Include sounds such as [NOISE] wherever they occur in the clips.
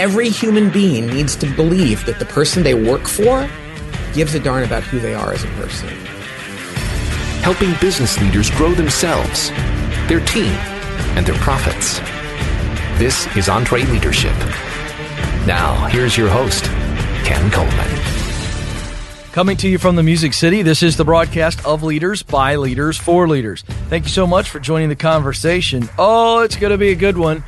every human being needs to believe that the person they work for gives a darn about who they are as a person. Helping business leaders grow themselves, their team, and their profits. This is EntreLeadership. Now, here's your host, Ken Coleman. Coming to you from the Music City, this is the broadcast of Leaders by Leaders for Leaders. Thank you so much for joining the conversation. Oh, it's going to be a good one.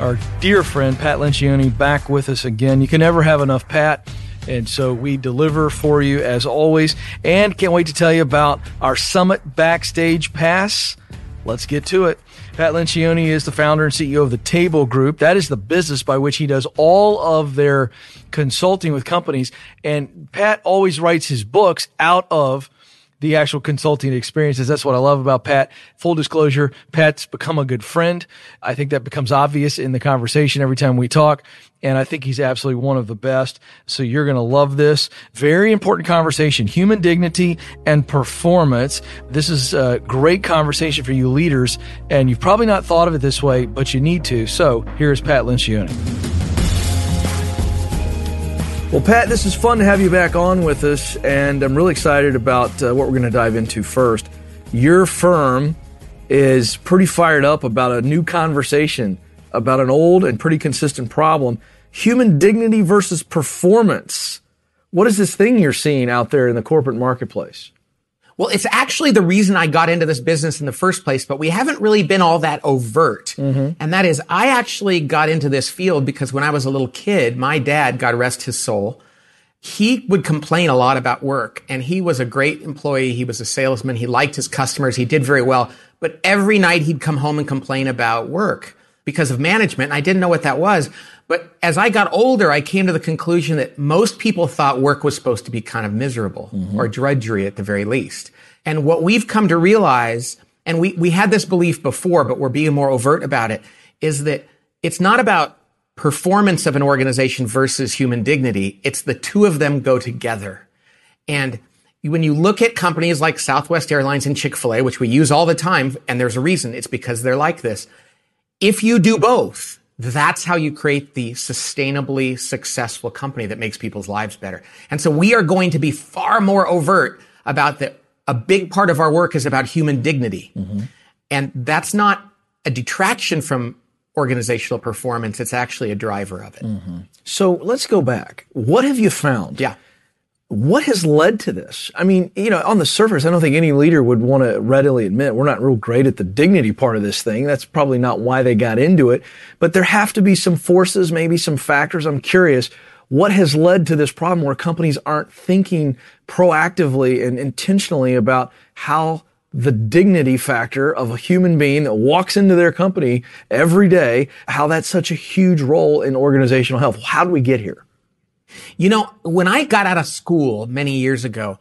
Our dear friend Pat Lencioni back with us again. You can never have enough Pat. And so we deliver for you as always. And can't wait to tell you about our Summit Backstage Pass. Let's get to it. Pat Lencioni is the founder and CEO of the Table Group. That is the business by which he does all of their consulting with companies. And Pat always writes his books out of the actual consulting experiences. That's what I love about Pat. Full disclosure, Pat's become a good friend. I think that becomes obvious in the conversation every time we talk. And I think he's absolutely one of the best. So you're going to love this. Very important conversation. Human dignity and performance. This is a great conversation for you leaders. And you've probably not thought of it this way, but you need to. So here's Pat Lencioni. Well, Pat, this is fun to have you back on with us, and I'm really excited about uh, what we're going to dive into first. Your firm is pretty fired up about a new conversation about an old and pretty consistent problem human dignity versus performance. What is this thing you're seeing out there in the corporate marketplace? Well, it's actually the reason I got into this business in the first place, but we haven't really been all that overt. Mm-hmm. And that is, I actually got into this field because when I was a little kid, my dad, God rest his soul, he would complain a lot about work and he was a great employee. He was a salesman. He liked his customers. He did very well. But every night he'd come home and complain about work because of management. And I didn't know what that was. But as I got older, I came to the conclusion that most people thought work was supposed to be kind of miserable mm-hmm. or drudgery at the very least. And what we've come to realize, and we, we had this belief before, but we're being more overt about it, is that it's not about performance of an organization versus human dignity. It's the two of them go together. And when you look at companies like Southwest Airlines and Chick-fil-A, which we use all the time, and there's a reason, it's because they're like this. If you do both, that's how you create the sustainably successful company that makes people's lives better. And so we are going to be far more overt about that. A big part of our work is about human dignity. Mm-hmm. And that's not a detraction from organizational performance. It's actually a driver of it. Mm-hmm. So let's go back. What have you found? Yeah. What has led to this? I mean, you know, on the surface, I don't think any leader would want to readily admit we're not real great at the dignity part of this thing. That's probably not why they got into it. But there have to be some forces, maybe some factors. I'm curious what has led to this problem where companies aren't thinking proactively and intentionally about how the dignity factor of a human being that walks into their company every day, how that's such a huge role in organizational health. How do we get here? You know, when I got out of school many years ago,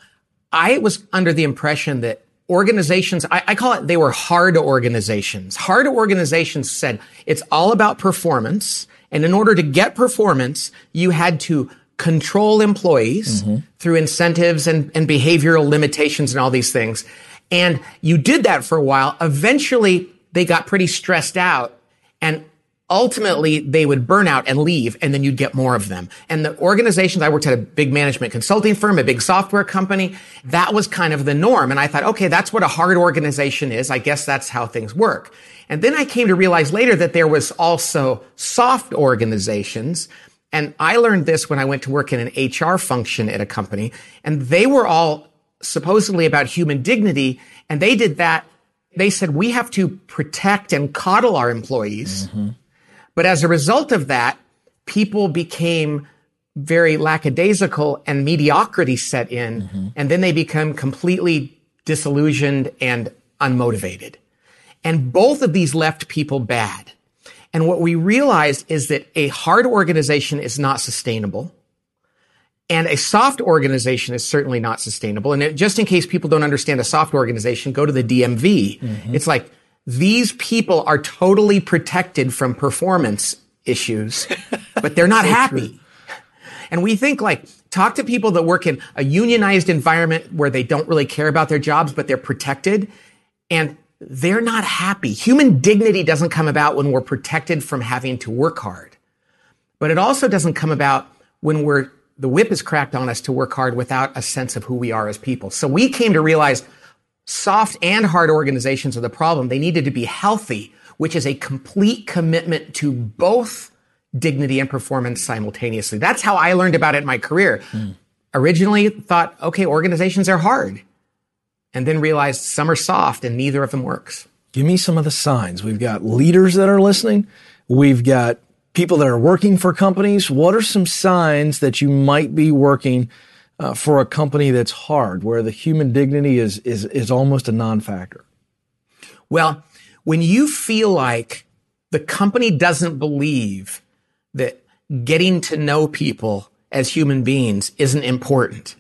I was under the impression that organizations, I, I, call it, they were hard organizations. Hard organizations said it's all about performance. And in order to get performance, you had to control employees mm-hmm. through incentives and, and behavioral limitations and all these things. And you did that for a while. Eventually, they got pretty stressed out and ultimately they would burn out and leave and then you'd get more of them. And the organizations, I worked at a big management consulting firm, a big software company. That was kind of the norm. And I thought, okay, that's what a hard organization is. I guess that's how things work. And then I came to realize later that there was also soft organizations. And I learned this when I went to work in an HR function at a company and they were all supposedly about human dignity. And they did that. They said, we have to protect and coddle our employees. Mm-hmm but as a result of that, people became very lackadaisical and mediocrity set in. Mm-hmm. And then they become completely disillusioned and unmotivated. And both of these left people bad. And what we realized is that a hard organization is not sustainable. And a soft organization is certainly not sustainable. And it, just in case people don't understand a soft organization, go to the DMV. Mm-hmm. It's like these people are totally protected from performance issues, but they're not [LAUGHS] so happy. True. And we think like, talk to people that work in a unionized environment where they don't really care about their jobs, but they're protected and they're not happy. Human dignity doesn't come about when we're protected from having to work hard. But it also doesn't come about when we're, the whip is cracked on us to work hard without a sense of who we are as people. So we came to realize soft and hard organizations are the problem. They needed to be healthy, which is a complete commitment to both dignity and performance simultaneously. That's how I learned about it in my career. Mm. Originally thought, okay, organizations are hard. And then realized some are soft and neither of them works. Give me some of the signs. We've got leaders that are listening. We've got people that are working for companies. What are some signs that you might be working uh, for a company that's hard, where the human dignity is, is, is almost a non-factor? Well, when you feel like the company doesn't believe that getting to know people as human beings isn't important.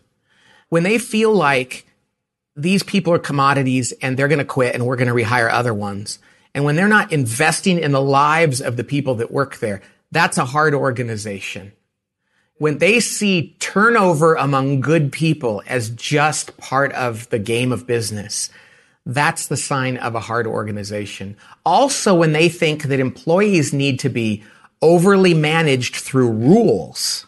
When they feel like these people are commodities and they're going to quit and we're going to rehire other ones. And when they're not investing in the lives of the people that work there, that's a hard organization. When they see turnover among good people as just part of the game of business, that's the sign of a hard organization. Also, when they think that employees need to be overly managed through rules.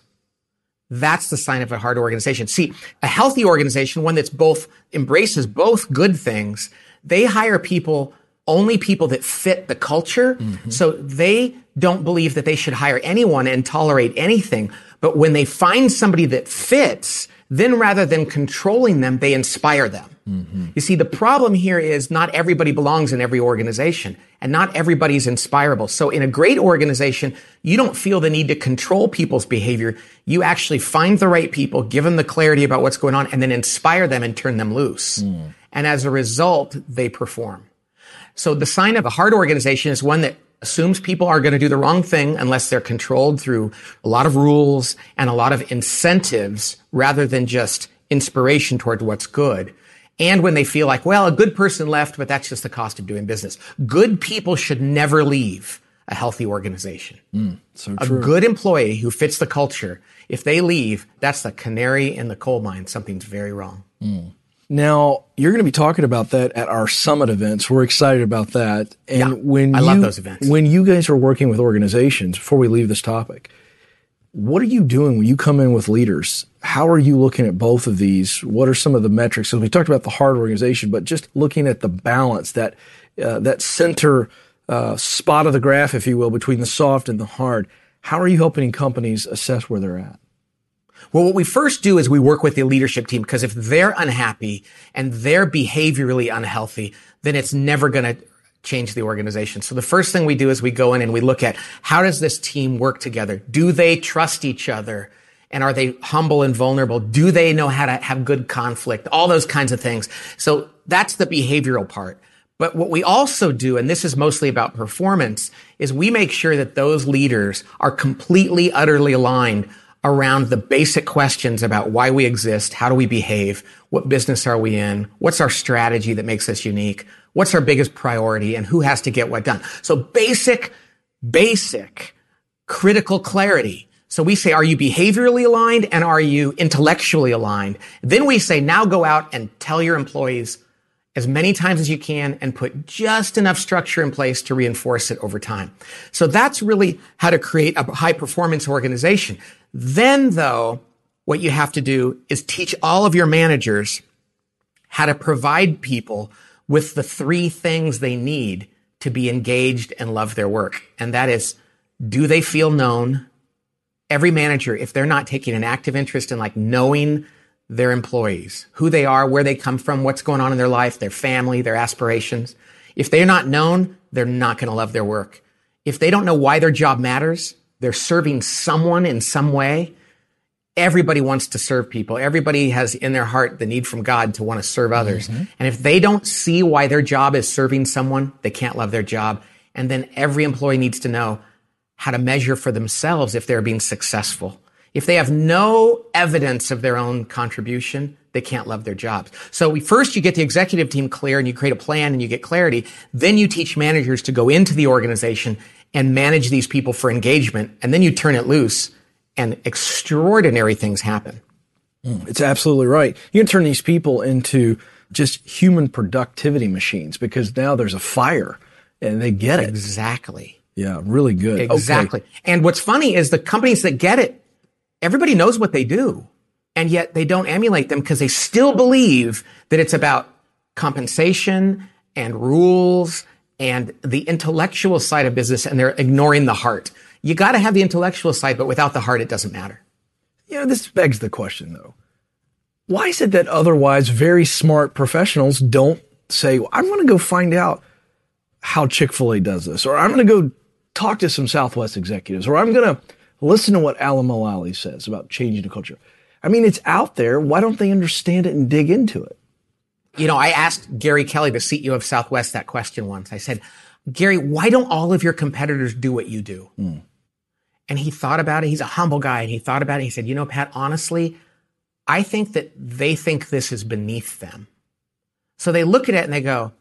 That's the sign of a hard organization. See, a healthy organization, one that's both embraces both good things, they hire people, only people that fit the culture. Mm-hmm. So they don't believe that they should hire anyone and tolerate anything. But when they find somebody that fits, then rather than controlling them, they inspire them. Mm-hmm. You see, the problem here is not everybody belongs in every organization and not everybody's inspirable. So in a great organization, you don't feel the need to control people's behavior. You actually find the right people, give them the clarity about what's going on and then inspire them and turn them loose. Mm. And as a result, they perform. So the sign of a hard organization is one that assumes people are going to do the wrong thing unless they're controlled through a lot of rules and a lot of incentives rather than just inspiration toward what's good. And when they feel like, well, a good person left, but that's just the cost of doing business. Good people should never leave a healthy organization. Mm, so a good employee who fits the culture, if they leave, that's the canary in the coal mine. Something's very wrong. Mm. Now, you're going to be talking about that at our summit events. We're excited about that. And yeah, when I you, love those events. When you guys are working with organizations, before we leave this topic, what are you doing when you come in with leaders? How are you looking at both of these? What are some of the metrics? So we talked about the hard organization, but just looking at the balance, that uh, that center uh, spot of the graph, if you will, between the soft and the hard. How are you helping companies assess where they're at? Well, what we first do is we work with the leadership team because if they're unhappy and they're behaviorally unhealthy, then it's never going to change the organization. So the first thing we do is we go in and we look at how does this team work together? Do they trust each other? And are they humble and vulnerable? Do they know how to have good conflict? All those kinds of things. So that's the behavioral part. But what we also do, and this is mostly about performance, is we make sure that those leaders are completely, utterly aligned around the basic questions about why we exist, how do we behave, what business are we in, what's our strategy that makes us unique, what's our biggest priority, and who has to get what done. So basic, basic critical clarity. So we say, are you behaviorally aligned and are you intellectually aligned? Then we say, now go out and tell your employees as many times as you can and put just enough structure in place to reinforce it over time. So that's really how to create a high performance organization. Then though, what you have to do is teach all of your managers how to provide people with the three things they need to be engaged and love their work. And that is, do they feel known? Every manager, if they're not taking an active interest in like knowing their employees, who they are, where they come from, what's going on in their life, their family, their aspirations. If they're not known, they're not going to love their work. If they don't know why their job matters, they're serving someone in some way. Everybody wants to serve people. Everybody has in their heart the need from God to want to serve others. Mm-hmm. And if they don't see why their job is serving someone, they can't love their job. And then every employee needs to know how to measure for themselves if they're being successful. If they have no evidence of their own contribution, they can't love their jobs. So we, first you get the executive team clear and you create a plan and you get clarity. Then you teach managers to go into the organization and manage these people for engagement. And then you turn it loose and extraordinary things happen. Mm, it's absolutely right. You can turn these people into just human productivity machines because now there's a fire and they get it. Exactly. Yeah, really good. Exactly. Okay. And what's funny is the companies that get it, everybody knows what they do. And yet they don't emulate them because they still believe that it's about compensation and rules and the intellectual side of business and they're ignoring the heart. You got to have the intellectual side, but without the heart, it doesn't matter. You know, this begs the question though. Why is it that otherwise very smart professionals don't say, well, I'm going to go find out how Chick fil A does this, or I'm going to go talk to some Southwest executives, or I'm going to listen to what Alan Mulally says about changing the culture. I mean, it's out there. Why don't they understand it and dig into it? You know, I asked Gary Kelly, the CEO of Southwest, that question once. I said, Gary, why don't all of your competitors do what you do? Mm. And he thought about it. He's a humble guy. And he thought about it. He said, you know, Pat, honestly, I think that they think this is beneath them. So they look at it and they go,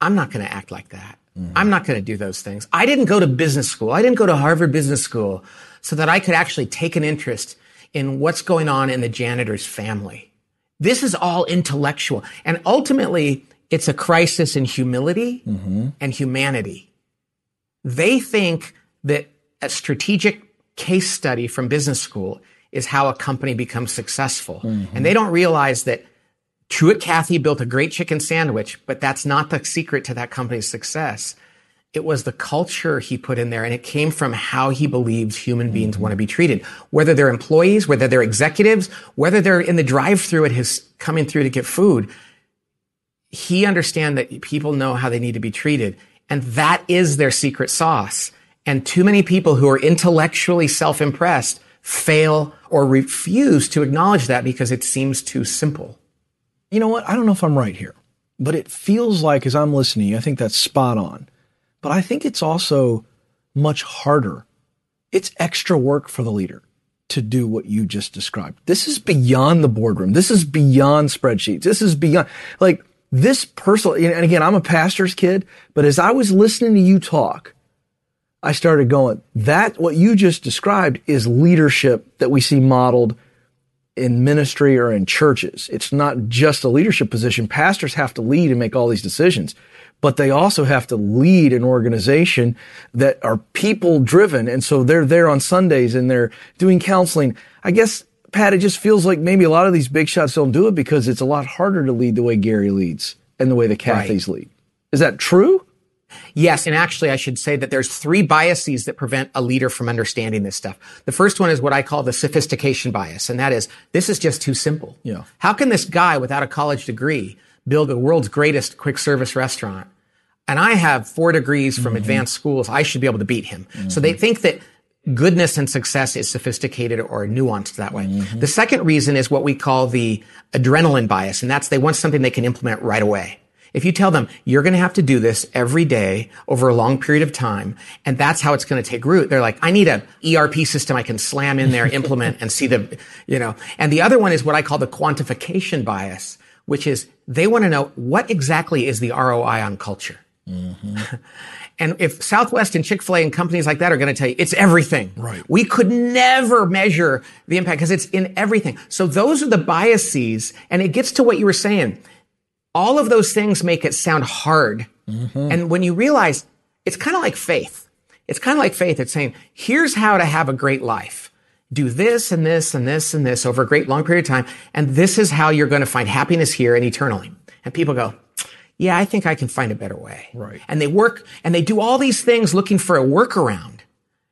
I'm not going to act like that. Mm-hmm. I'm not going to do those things. I didn't go to business school. I didn't go to Harvard Business School so that I could actually take an interest in what's going on in the janitor's family. This is all intellectual. And ultimately, it's a crisis in humility mm-hmm. and humanity. They think that a strategic case study from business school is how a company becomes successful. Mm-hmm. And they don't realize that Truett Cathy built a great chicken sandwich, but that's not the secret to that company's success. It was the culture he put in there, and it came from how he believes human beings want to be treated. Whether they're employees, whether they're executives, whether they're in the drive-through at his coming through to get food, he understands that people know how they need to be treated, and that is their secret sauce. And too many people who are intellectually self-impressed fail or refuse to acknowledge that because it seems too simple. You know what? I don't know if I'm right here, but it feels like as I'm listening, I think that's spot on. But I think it's also much harder. It's extra work for the leader to do what you just described. This is beyond the boardroom. This is beyond spreadsheets. This is beyond like this personal. And again, I'm a pastor's kid, but as I was listening to you talk, I started going, that what you just described is leadership that we see modeled in ministry or in churches. It's not just a leadership position. Pastors have to lead and make all these decisions, but they also have to lead an organization that are people driven. And so they're there on Sundays and they're doing counseling. I guess, Pat, it just feels like maybe a lot of these big shots don't do it because it's a lot harder to lead the way Gary leads and the way the Cathys right. lead. Is that true? Yes, and actually I should say that there's three biases that prevent a leader from understanding this stuff. The first one is what I call the sophistication bias, and that is this is just too simple. Yeah. How can this guy without a college degree build the world's greatest quick service restaurant? And I have four degrees from mm-hmm. advanced schools. I should be able to beat him. Mm-hmm. So they think that goodness and success is sophisticated or nuanced that way. Mm-hmm. The second reason is what we call the adrenaline bias, and that's they want something they can implement right away. If you tell them you're going to have to do this every day over a long period of time, and that's how it's going to take root, they're like, I need a ERP system I can slam in there, implement, and see the, [LAUGHS] you know. And the other one is what I call the quantification bias, which is they want to know what exactly is the ROI on culture. Mm-hmm. [LAUGHS] And if Southwest and Chick-fil-A and companies like that are going to tell you it's everything. Right. We could never measure the impact because it's in everything. So those are the biases. And it gets to what you were saying all of those things make it sound hard. Mm-hmm. And when you realize it's kind of like faith, it's kind of like faith. It's saying, here's how to have a great life. Do this and this and this and this over a great long period of time. And this is how you're going to find happiness here and eternally. And people go, yeah, I think I can find a better way. Right. And they work and they do all these things looking for a workaround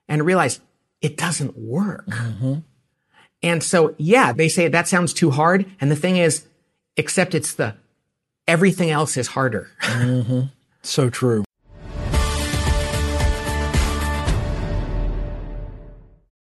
and realize it doesn't work. Mm-hmm. And so, yeah, they say that sounds too hard. And the thing is, except it's the everything else is harder. mm-hmm. So true.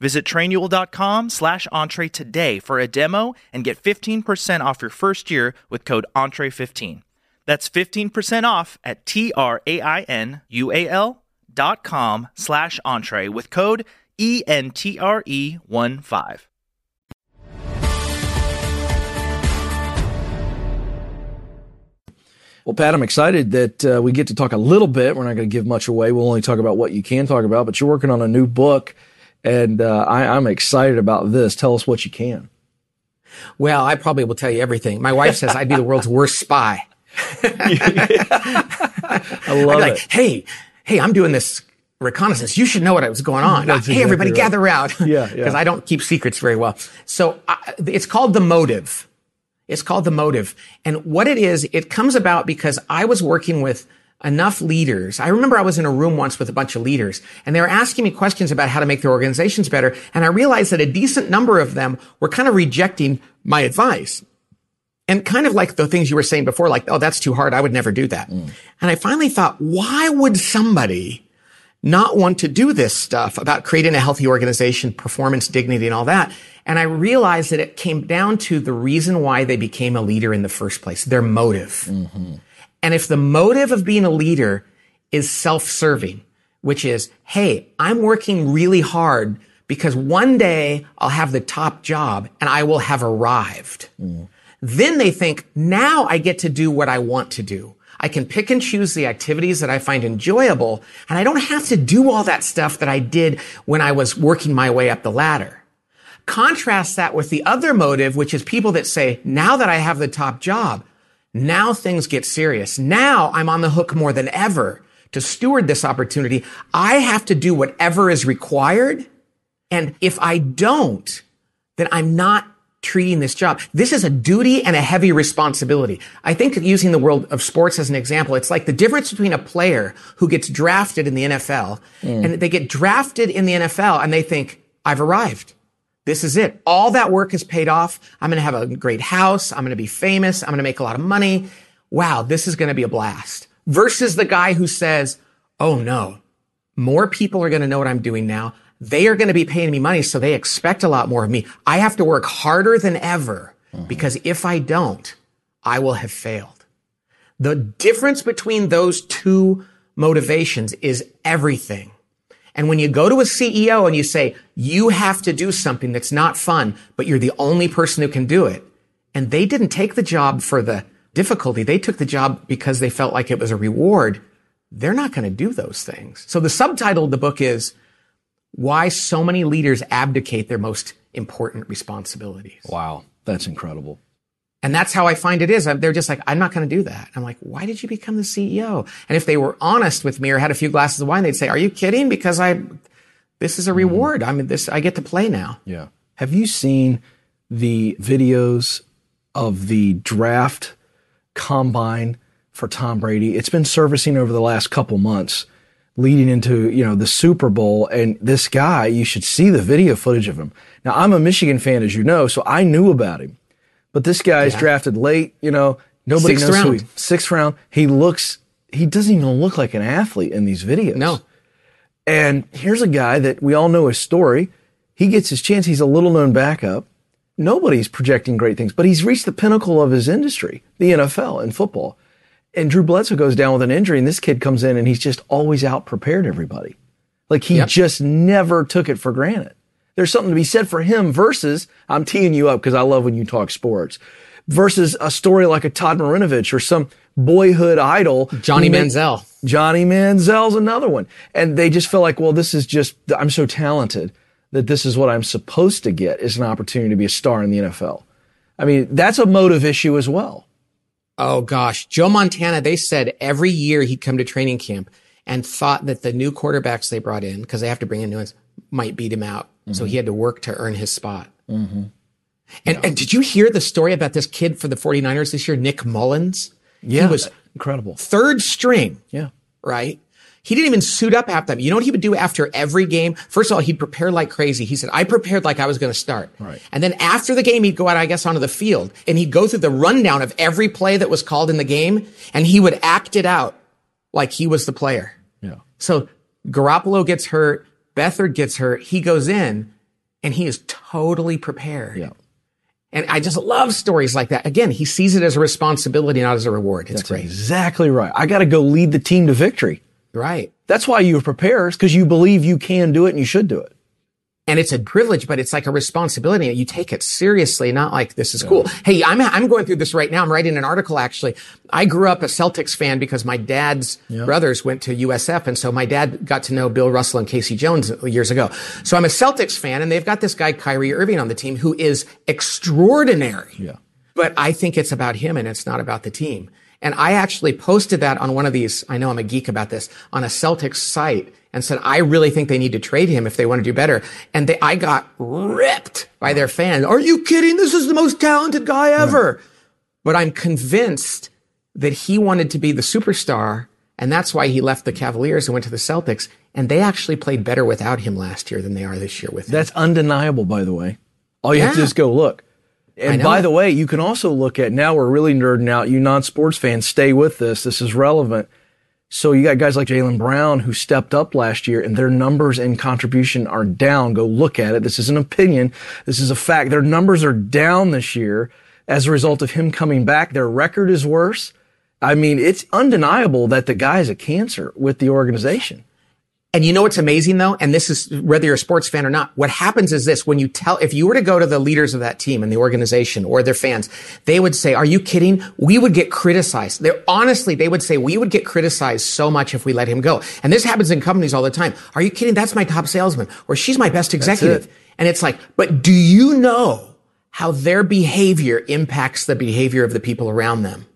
Visit trainual.com slash entree today for a demo and get 15% off your first year with code entree15. That's 15% off at T-R-A-I-N-U-A-L dot com slash entree with code E-N-T-R-E-1-5. Well, Pat, I'm excited that uh, we get to talk a little bit. We're not going to give much away. We'll only talk about what you can talk about, but you're working on a new book and uh, I, I'm excited about this. Tell us what you can. Well, I probably will tell you everything. My wife says I'd be the world's worst spy. [LAUGHS] I love like, it. hey, hey, I'm doing this reconnaissance. You should know what I was going on. That's hey, everybody, right. gather around. Yeah, yeah. Because I don't keep secrets very well. So I, it's called the motive. It's called the motive. And what it is, it comes about because I was working with enough leaders. I remember I was in a room once with a bunch of leaders and they were asking me questions about how to make their organizations better. And I realized that a decent number of them were kind of rejecting my advice. And kind of like the things you were saying before, like, oh, that's too hard. I would never do that. Mm. And I finally thought, why would somebody not want to do this stuff about creating a healthy organization, performance, dignity, and all that? And I realized that it came down to the reason why they became a leader in the first place, their motive. Mm-hmm. And if the motive of being a leader is self-serving, which is, hey, I'm working really hard because one day I'll have the top job and I will have arrived. Then they think, now I get to do what I want to do. I can pick and choose the activities that I find enjoyable and I don't have to do all that stuff that I did when I was working my way up the ladder. Contrast that with the other motive, which is people that say, now that I have the top job, now things get serious. Now I'm on the hook more than ever to steward this opportunity. I have to do whatever is required. And if I don't, then I'm not treating this job. This is a duty and a heavy responsibility. I think using the world of sports as an example, it's like the difference between a player who gets drafted in the NFL mm. and they get drafted in the NFL and they think, I've arrived. This is it. All that work has paid off. I'm going to have a great house. I'm going to be famous. I'm going to make a lot of money. Wow, this is going to be a blast. Versus the guy who says, Oh no, more people are going to know what I'm doing now. They are going to be paying me money. So they expect a lot more of me. I have to work harder than ever because if I don't, I will have failed. The difference between those two motivations is everything. And when you go to a CEO and you say, you have to do something that's not fun, but you're the only person who can do it. And they didn't take the job for the difficulty. They took the job because they felt like it was a reward. They're not going to do those things. So the subtitle of the book is why so many leaders abdicate their most important responsibilities. Wow, that's incredible. And that's how I find it is. They're just like, I'm not going to do that. I'm like, why did you become the CEO? And if they were honest with me or had a few glasses of wine, they'd say, are you kidding? Because I, this is a hmm. reward. I mean, this, I get to play now. Yeah. Have you seen the videos of the draft combine for Tom Brady? It's been servicing over the last couple months. leading into, you know, the Super Bowl. And this guy, you should see the video footage of him. Now, I'm a Michigan fan, as you know, so I knew about him. But this guy's Yeah. drafted late, you know, nobody Sixth knows who round. he Sixth round. He looks, he doesn't even look like an athlete in these videos. No. And here's a guy that we all know his story. He gets his chance. He's a little known backup. Nobody's projecting great things, but he's reached the pinnacle of his industry, the NFL and football. And Drew Bledsoe goes down with an injury, and this kid comes in and he's just always out prepared everybody. Like he Yep. just never took it for granted. There's something to be said for him versus, I'm teeing you up because I love when you talk sports, versus a story like a Todd Marinovich or some boyhood idol. Johnny who made- Manziel. Johnny Manziel's another one. And they just feel like, well, this is just, I'm so talented that this is what I'm supposed to get is an opportunity to be a star in the NFL. I mean, that's a motive issue as well. Oh gosh, Joe Montana. They said every year he'd come to training camp and thought that the new quarterbacks they brought in because they have to bring in new ones might beat him out. So Mm-hmm. he had to work to earn his spot. And, and did you hear the story about this kid for the 49ers this year, Nick Mullens? Yeah. He was incredible. third string, Yeah. right? He didn't even suit up half time. You know what he would do after every game? First of all, he'd prepare like crazy. He said, I prepared like I was going to start. Right. And then after the game, he'd go out, I guess, onto the field and he'd go through the rundown of every play that was called in the game and he would act it out like he was the player. Yeah. So Garoppolo gets hurt. Beathard gets hurt. He goes in and he is totally prepared. Yeah. And I just love stories like that. Again, he sees it as a responsibility, not as a reward. It's That's great. exactly right. I got to go lead the team to victory. Right. That's why you prepare is because you believe you can do it and you should do it. And it's a privilege, but it's like a responsibility. And you take it seriously, not like this is cool. Hey, I'm I'm going through this right now. I'm writing an article actually. I grew up a Celtics fan because my dad's brothers went to USF, and so my dad got to know Bill Russell and K.C. Jones years ago. So I'm a Celtics fan, and they've got this guy Kyrie Irving on the team who is extraordinary. Yeah. But I think it's about him and it's not about the team. And I actually posted that on one of these, I know I'm a geek about this, on a Celtics site and said, I really think they need to trade him if they want to do better. And they, I got ripped by their fans. Are you kidding? This is the most talented guy ever. But I'm convinced that he wanted to be the superstar. And that's why he left the Cavaliers and went to the Celtics. And they actually played better without him last year than they are this year with him. That's undeniable, by the way. All you have to do is go look. And by the way, you can also look at now we're really nerding out. You non sports fans, stay with this. This is relevant. So you got guys like Jaylen Brown who stepped up last year and their numbers and contribution are down. Go look at it. This is an opinion. This is a fact. Their numbers are down this year as a result of him coming back. Their record is worse. I mean, it's undeniable that the guy is a cancer with the organization. And you know what's amazing though? And this is whether you're a sports fan or not. What happens is this, when you tell, if you were to go to the leaders of that team and the organization or their fans, they would say, are you kidding? We would get criticized. They're honestly, they would say, we would get criticized so much if we let him go. And this happens in companies all the time. Are you kidding? That's my top salesman or she's my best executive. it. And it's like, but do you know how their behavior impacts the behavior of the people around them?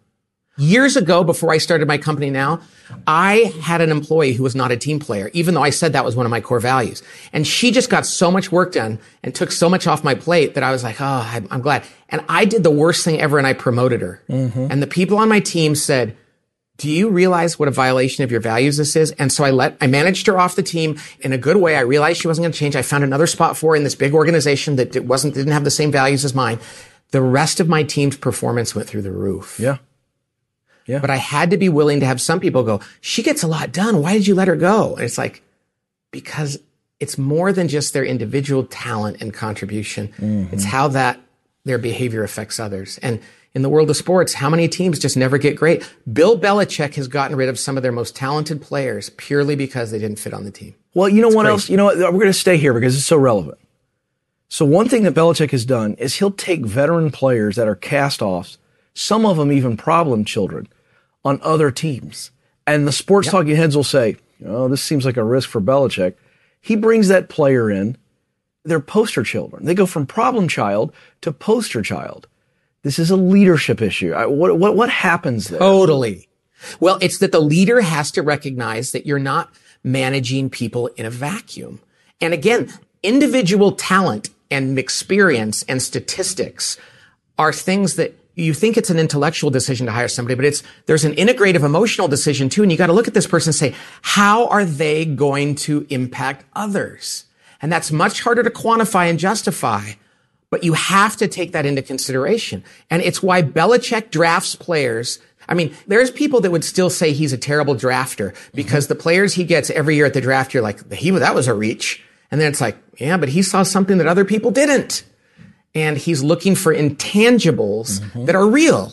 Years ago, before I started my company now, I had an employee who was not a team player, even though I said that was one of my core values. And she just got so much work done and took so much off my plate that I was like, oh, I'm, glad. And I did the worst thing ever and I promoted her. Mm-hmm. And the people on my team said, do you realize what a violation of your values this is? And so I let, I managed her off the team in a good way. I realized she wasn't going to change. I found another spot for her in this big organization that it wasn't, didn't have the same values as mine. The rest of my team's performance went through the roof. Yeah. But I had to be willing to have some people go, she gets a lot done. Why did you let her go? And it's like, because it's more than just their individual talent and contribution. Mm-hmm. It's how that their behavior affects others. And in the world of sports, how many teams just never get great? Bill Belichick has gotten rid of some of their most talented players purely because they didn't fit on the team. Well, you know what crazy. else? You know what? We're going to stay here because it's so relevant. So one thing that Belichick has done is he'll take veteran players that are cast-offs, some of them even problem children, on other teams. And the sports talking heads will say, oh, this seems like a risk for Belichick. He brings that player in. They're poster children. They go from problem child to poster child. This is a leadership issue. I, what, what, what happens there? Totally. Well, it's that the leader has to recognize that you're not managing people in a vacuum. And again, individual talent and experience and statistics are things that you think it's an intellectual decision to hire somebody, but it's, there's an integrative emotional decision too. And you got to look at this person and say, how are they going to impact others? And that's much harder to quantify and justify, but you have to take that into consideration. And it's why Belichick drafts players. I mean, there's people that would still say he's a terrible drafter because mm-hmm. the players he gets every year at the draft, you're like, he, that was a reach. And then it's like, yeah, but he saw something that other people didn't and he's looking for intangibles mm-hmm. that are real.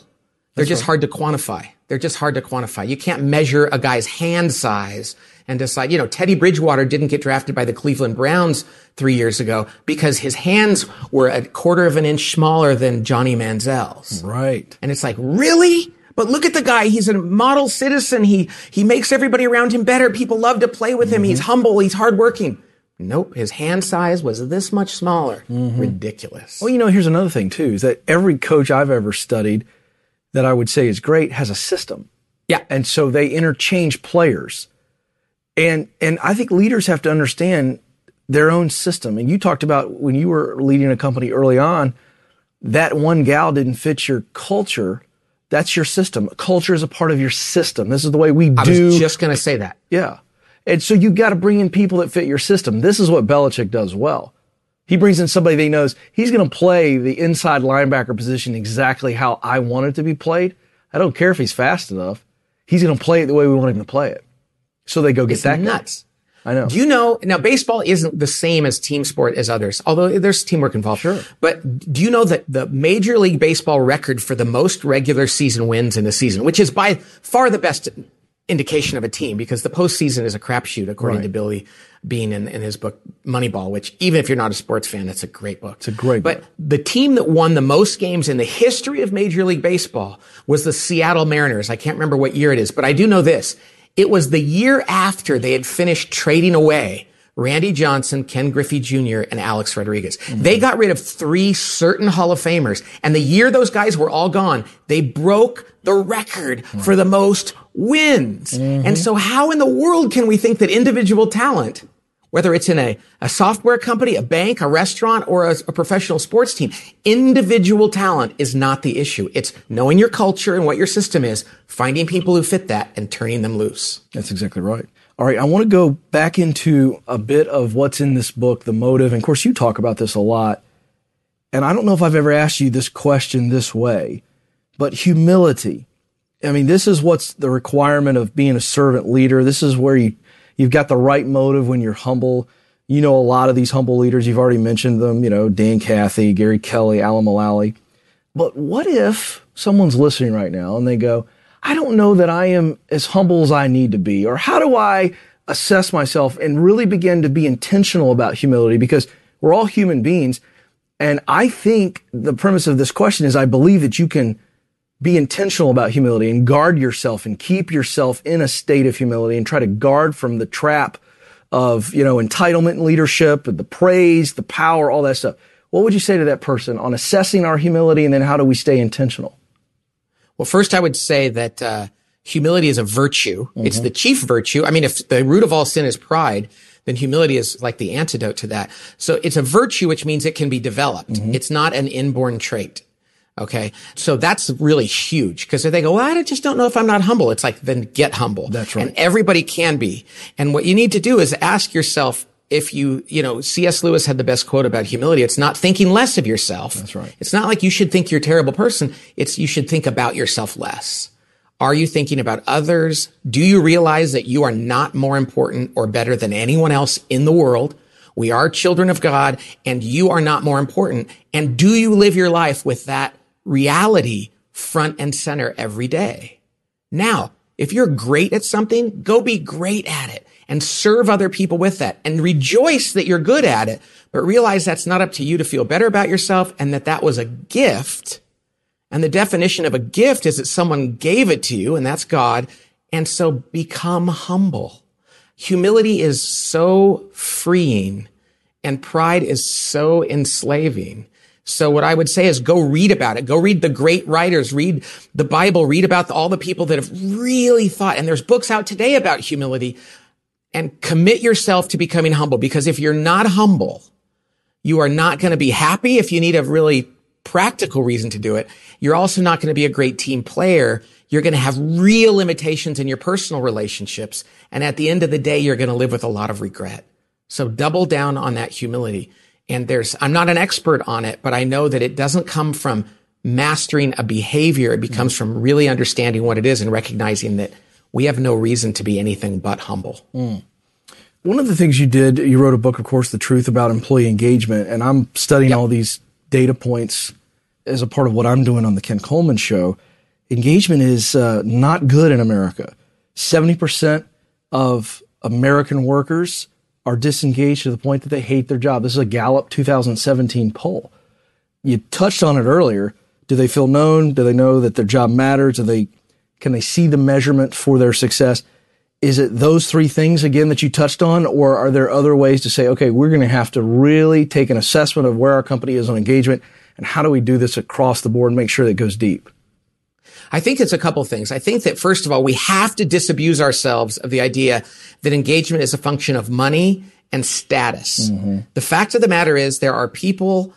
They're That's just right. hard to quantify. They're just hard to quantify. You can't measure a guy's hand size and decide, you know, Teddy Bridgewater didn't get drafted by the Cleveland Browns three years ago because his hands were a quarter of an inch smaller than Johnny Manziel's. Right. And it's like, really? But look at the guy. He's a model citizen. He, he makes everybody around him better. People love to play with him. Mm-hmm. He's humble. He's hardworking. Nope, his hand size was this much smaller. Mm-hmm. Ridiculous. Well, you know, here's another thing too: is that every coach I've ever studied that I would say is great has a system. Yeah, and so they interchange players, and and I think leaders have to understand their own system. And you talked about when you were leading a company early on, that one gal didn't fit your culture. That's your system. Culture is a part of your system. This is the way we do. I was just going to say that. Yeah. And so you've got to bring in people that fit your system. This is what Belichick does well. He brings in somebody that he knows he's going to play the inside linebacker position exactly how I want it to be played. I don't care if he's fast enough. He's going to play it the way we want him to play it. So they go get it's that nuts. Guy. I know. Do you know now baseball isn't the same as team sport as others, although there's teamwork involved. Sure. But do you know that the Major League Baseball record for the most regular season wins in a season, which is by far the best indication of a team because the postseason is a crapshoot, according right. to Billy Beane in, in, his book Moneyball, which even if you're not a sports fan, it's a great book. It's a great book. But the team that won the most games in the history of Major League Baseball was the Seattle Mariners. I can't remember what year it is, but I do know this. It was the year after they had finished trading away Randy Johnson, Ken Griffey Jr., and Alex Rodriguez. Mm-hmm. They got rid of three certain Hall of Famers. And the year those guys were all gone, they broke the record mm-hmm. for the most wins. Mm-hmm. And so how in the world can we think that individual talent, whether it's in a, a software company, a bank, a restaurant, or a, a professional sports team, individual talent is not the issue. It's knowing your culture and what your system is, finding people who fit that and turning them loose. That's exactly right. All right, I want to go back into a bit of what's in this book, the motive. And of course, you talk about this a lot. And I don't know if I've ever asked you this question this way, but humility. I mean, this is what's the requirement of being a servant leader. This is where you, you've got the right motive when you're humble. You know, a lot of these humble leaders, you've already mentioned them, you know, Dan Cathy, Gary Kelly, Alan Mulally. But what if someone's listening right now and they go, I don't know that I am as humble as I need to be? Or how do I assess myself and really begin to be intentional about humility? Because we're all human beings. And I think the premise of this question is I believe that you can be intentional about humility and guard yourself and keep yourself in a state of humility and try to guard from the trap of, you know, entitlement and leadership, and the praise, the power, all that stuff. What would you say to that person on assessing our humility and then how do we stay intentional? Well, first I would say that uh, humility is a virtue. Mm-hmm. It's the chief virtue. I mean, if the root of all sin is pride, then humility is like the antidote to that. So it's a virtue, which means it can be developed. Mm-hmm. It's not an inborn trait. Okay. So that's really huge because they go, well, I just don't know if I'm not humble. It's like, then get humble. That's right. And everybody can be. And what you need to do is ask yourself, if you, you know, C.S. Lewis had the best quote about humility. It's not thinking less of yourself. That's right. It's not like you should think you're a terrible person. It's you should think about yourself less. Are you thinking about others? Do you realize that you are not more important or better than anyone else in the world? We are children of God and you are not more important. And do you live your life with that reality front and center every day? Now, if you're great at something, go be great at it and serve other people with that and rejoice that you're good at it, but realize that's not up to you to feel better about yourself and that that was a gift. And the definition of a gift is that someone gave it to you and that's God. And so become humble. Humility is so freeing and pride is so enslaving. So what I would say is go read about it. Go read the great writers, read the Bible, read about all the people that have really thought. And there's books out today about humility and commit yourself to becoming humble because if you're not humble, you are not going to be happy if you need a really practical reason to do it. You're also not going to be a great team player. You're going to have real limitations in your personal relationships. And at the end of the day, you're going to live with a lot of regret. So double down on that humility. And there's, I'm not an expert on it, but I know that it doesn't come from mastering a behavior. It becomes mm. from really understanding what it is and recognizing that we have no reason to be anything but humble. Mm. One of the things you did, you wrote a book, of course, The Truth About Employee Engagement, and I'm studying yep. all these data points as a part of what I'm doing on the Ken Coleman show. Engagement is uh, not good in America. 70% of American workers are disengaged to the point that they hate their job. This is a Gallup 2017 poll. You touched on it earlier. Do they feel known? Do they know that their job matters? Do they can they see the measurement for their success? Is it those three things again that you touched on, or are there other ways to say, okay, we're going to have to really take an assessment of where our company is on engagement, and how do we do this across the board and make sure that it goes deep? I think it's a couple things. I think that first of all, we have to disabuse ourselves of the idea that engagement is a function of money and status. Mm-hmm. The fact of the matter is there are people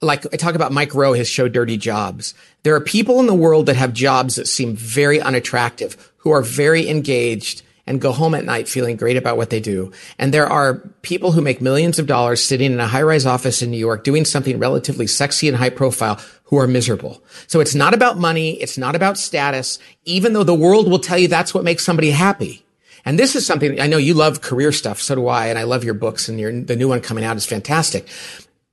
like I talk about Mike Rowe, his show Dirty Jobs. There are people in the world that have jobs that seem very unattractive, who are very engaged and go home at night feeling great about what they do. And there are people who make millions of dollars sitting in a high rise office in New York doing something relatively sexy and high profile who are miserable. So it's not about money. It's not about status, even though the world will tell you that's what makes somebody happy. And this is something I know you love career stuff. So do I. And I love your books and your, the new one coming out is fantastic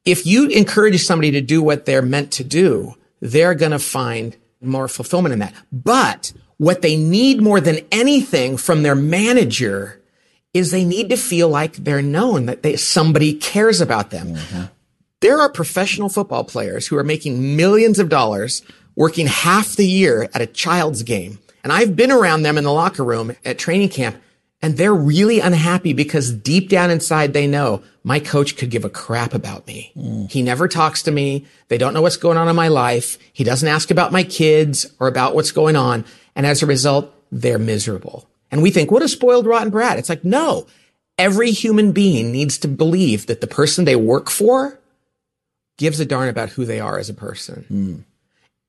if you encourage somebody to do what they're meant to do, they're going to find more fulfillment in that. But what they need more than anything from their manager is they need to feel like they're known that they, somebody cares about them. Mm-hmm. There are professional football players who are making millions of dollars working half the year at a child's game. And I've been around them in the locker room at training camp and they're really unhappy because deep down inside, they know my coach could give a crap about me. Mm. He never talks to me. They don't know what's going on in my life. He doesn't ask about my kids or about what's going on. And as a result, they're miserable. And we think, what a spoiled, rotten brat. It's like, no, every human being needs to believe that the person they work for gives a darn about who they are as a person. Mm.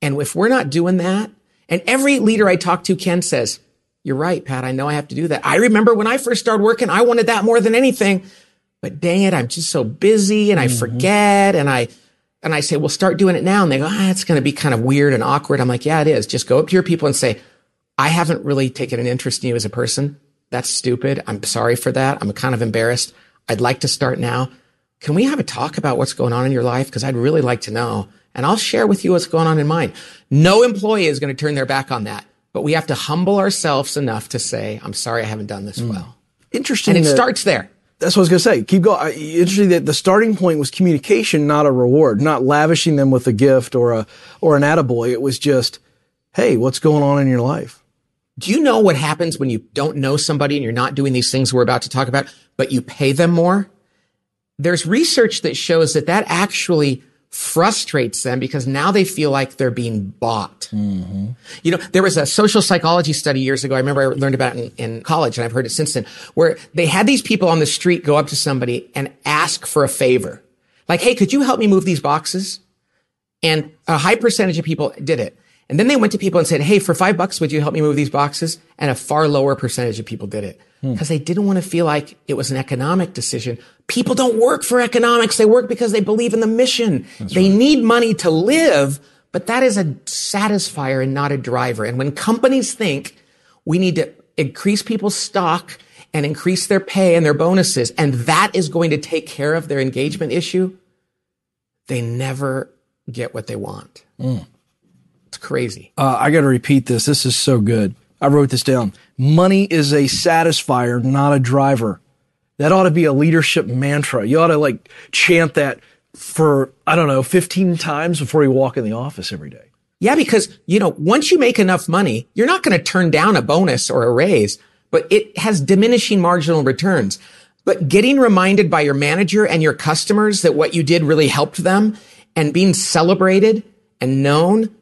And if we're not doing that, and every leader I talk to, Ken says, you're right, Pat. I know I have to do that. I remember when I first started working, I wanted that more than anything. But dang it, I'm just so busy and I mm-hmm. forget and I and I say, well, start doing it now. And they go, ah, it's going to be kind of weird and awkward. I'm like, yeah, it is. Just go up to your people and say, I haven't really taken an interest in you as a person. That's stupid. I'm sorry for that. I'm kind of embarrassed. I'd like to start now. Can we have a talk about what's going on in your life? Because I'd really like to know. And I'll share with you what's going on in mine. No employee is going to turn their back on that. But we have to humble ourselves enough to say, I'm sorry I haven't done this mm. well. Interesting. And it that, starts there. That's what I was going to say. Keep going. Interesting that the starting point was communication, not a reward, not lavishing them with a gift or a, or an attaboy. It was just, Hey, what's going on in your life? Do you know what happens when you don't know somebody and you're not doing these things we're about to talk about, but you pay them more? There's research that shows that that actually frustrates them because now they feel like they're being bought. Mm-hmm. You know, there was a social psychology study years ago. I remember I learned about it in, in, college and I've heard it since then where they had these people on the street go up to somebody and ask for a favor. Like, Hey, could you help me move these boxes? And a high percentage of people did it. And then they went to people and said, Hey, for five bucks, would you help me move these boxes? And a far lower percentage of people did it because hmm. they didn't want to feel like it was an economic decision. People don't work for economics. They work because they believe in the mission. That's they right. need money to live, but that is a satisfier and not a driver. And when companies think we need to increase people's stock and increase their pay and their bonuses, and that is going to take care of their engagement issue, they never get what they want. Mm. It's crazy. Uh, I got to repeat this. This is so good. I wrote this down. Money is a satisfier, not a driver. That ought to be a leadership mantra. You ought to like chant that for, I don't know, 15 times before you walk in the office every day. Yeah, because, you know, once you make enough money, you're not going to turn down a bonus or a raise, but it has diminishing marginal returns. But getting reminded by your manager and your customers that what you did really helped them and being celebrated and known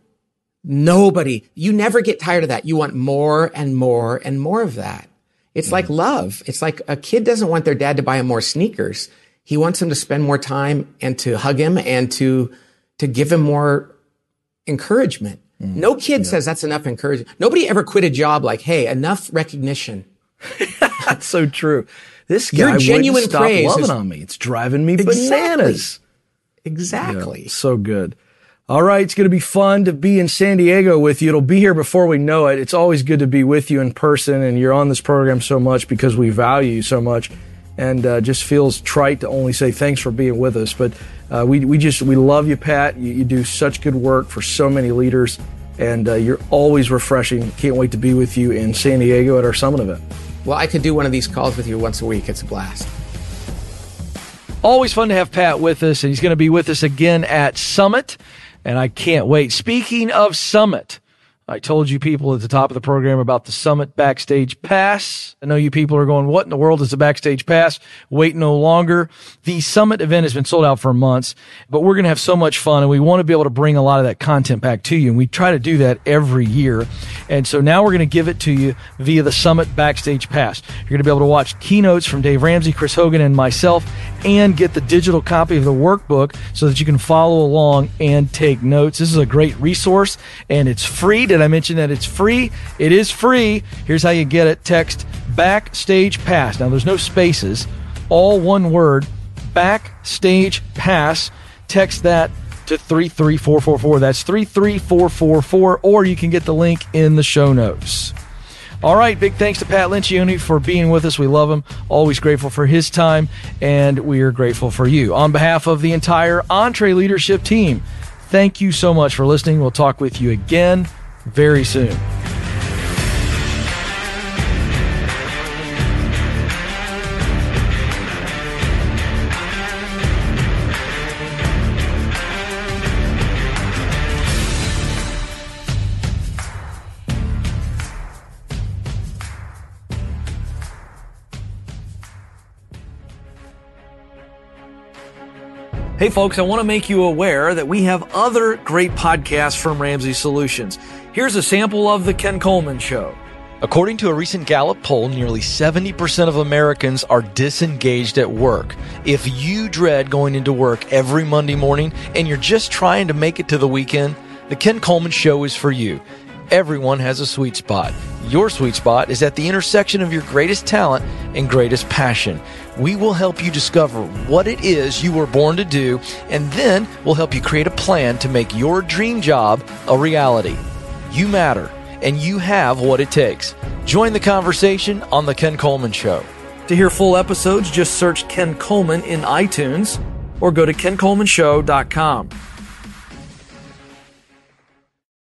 Nobody, you never get tired of that. You want more and more and more of that. It's like love. It's like a kid doesn't want their dad to buy him more sneakers. He wants him to spend more time and to hug him and to, to give him more encouragement. Mm, no kid yeah. says that's enough encouragement. Nobody ever quit a job like, hey, enough recognition. [LAUGHS] that's so true. This guy Your genuine stop praise loving is, on me. It's driving me exactly, bananas. Exactly. Yeah, so good. All right, it's going to be fun to be in San Diego with you. It'll be here before we know it. It's always good to be with you in person, and you're on this program so much because we value you so much, and uh, just feels trite to only say thanks for being with us. But uh, we we just we love you, Pat. You, you, do such good work for so many leaders, and uh, you're always refreshing. Can't wait to be with you in San Diego at our summit event. Well, I could do one of these calls with you once a week. It's a blast. Always fun to have Pat with us, and he's going to be with us again at Summit and I can't wait. Speaking of Summit, I told you people at the top of the program about the Summit Backstage Pass. I know you people are going, what in the world is the Backstage Pass? Wait no longer. The Summit event has been sold out for months, but we're going to have so much fun and we want to be able to bring a lot of that content back to you. And we try to do that every year. And so now we're going to give it to you via the Summit Backstage Pass. You're going to be able to watch keynotes from Dave Ramsey, Chris Hogan, and myself and get the digital copy of the workbook so that you can follow along and take notes. This is a great resource and it's free to did I mention that it's free? It is free. Here's how you get it text Backstage Pass. Now, there's no spaces, all one word Backstage Pass. Text that to 33444. That's 33444, or you can get the link in the show notes. All right, big thanks to Pat Lencioni for being with us. We love him. Always grateful for his time, and we are grateful for you. On behalf of the entire EntreLeadership team, thank you so much for listening. We'll talk with you again very soon. Hey folks, I want to make you aware that we have other great podcasts from Ramsey Solutions. Here's a sample of The Ken Coleman Show. According to a recent Gallup poll, nearly 70% of Americans are disengaged at work. If you dread going into work every Monday morning and you're just trying to make it to the weekend, The Ken Coleman Show is for you. Everyone has a sweet spot. Your sweet spot is at the intersection of your greatest talent and greatest passion. We will help you discover what it is you were born to do, and then we'll help you create a plan to make your dream job a reality. You matter, and you have what it takes. Join the conversation on The Ken Coleman Show. To hear full episodes, just search Ken Coleman in iTunes or go to kencolemanshow.com.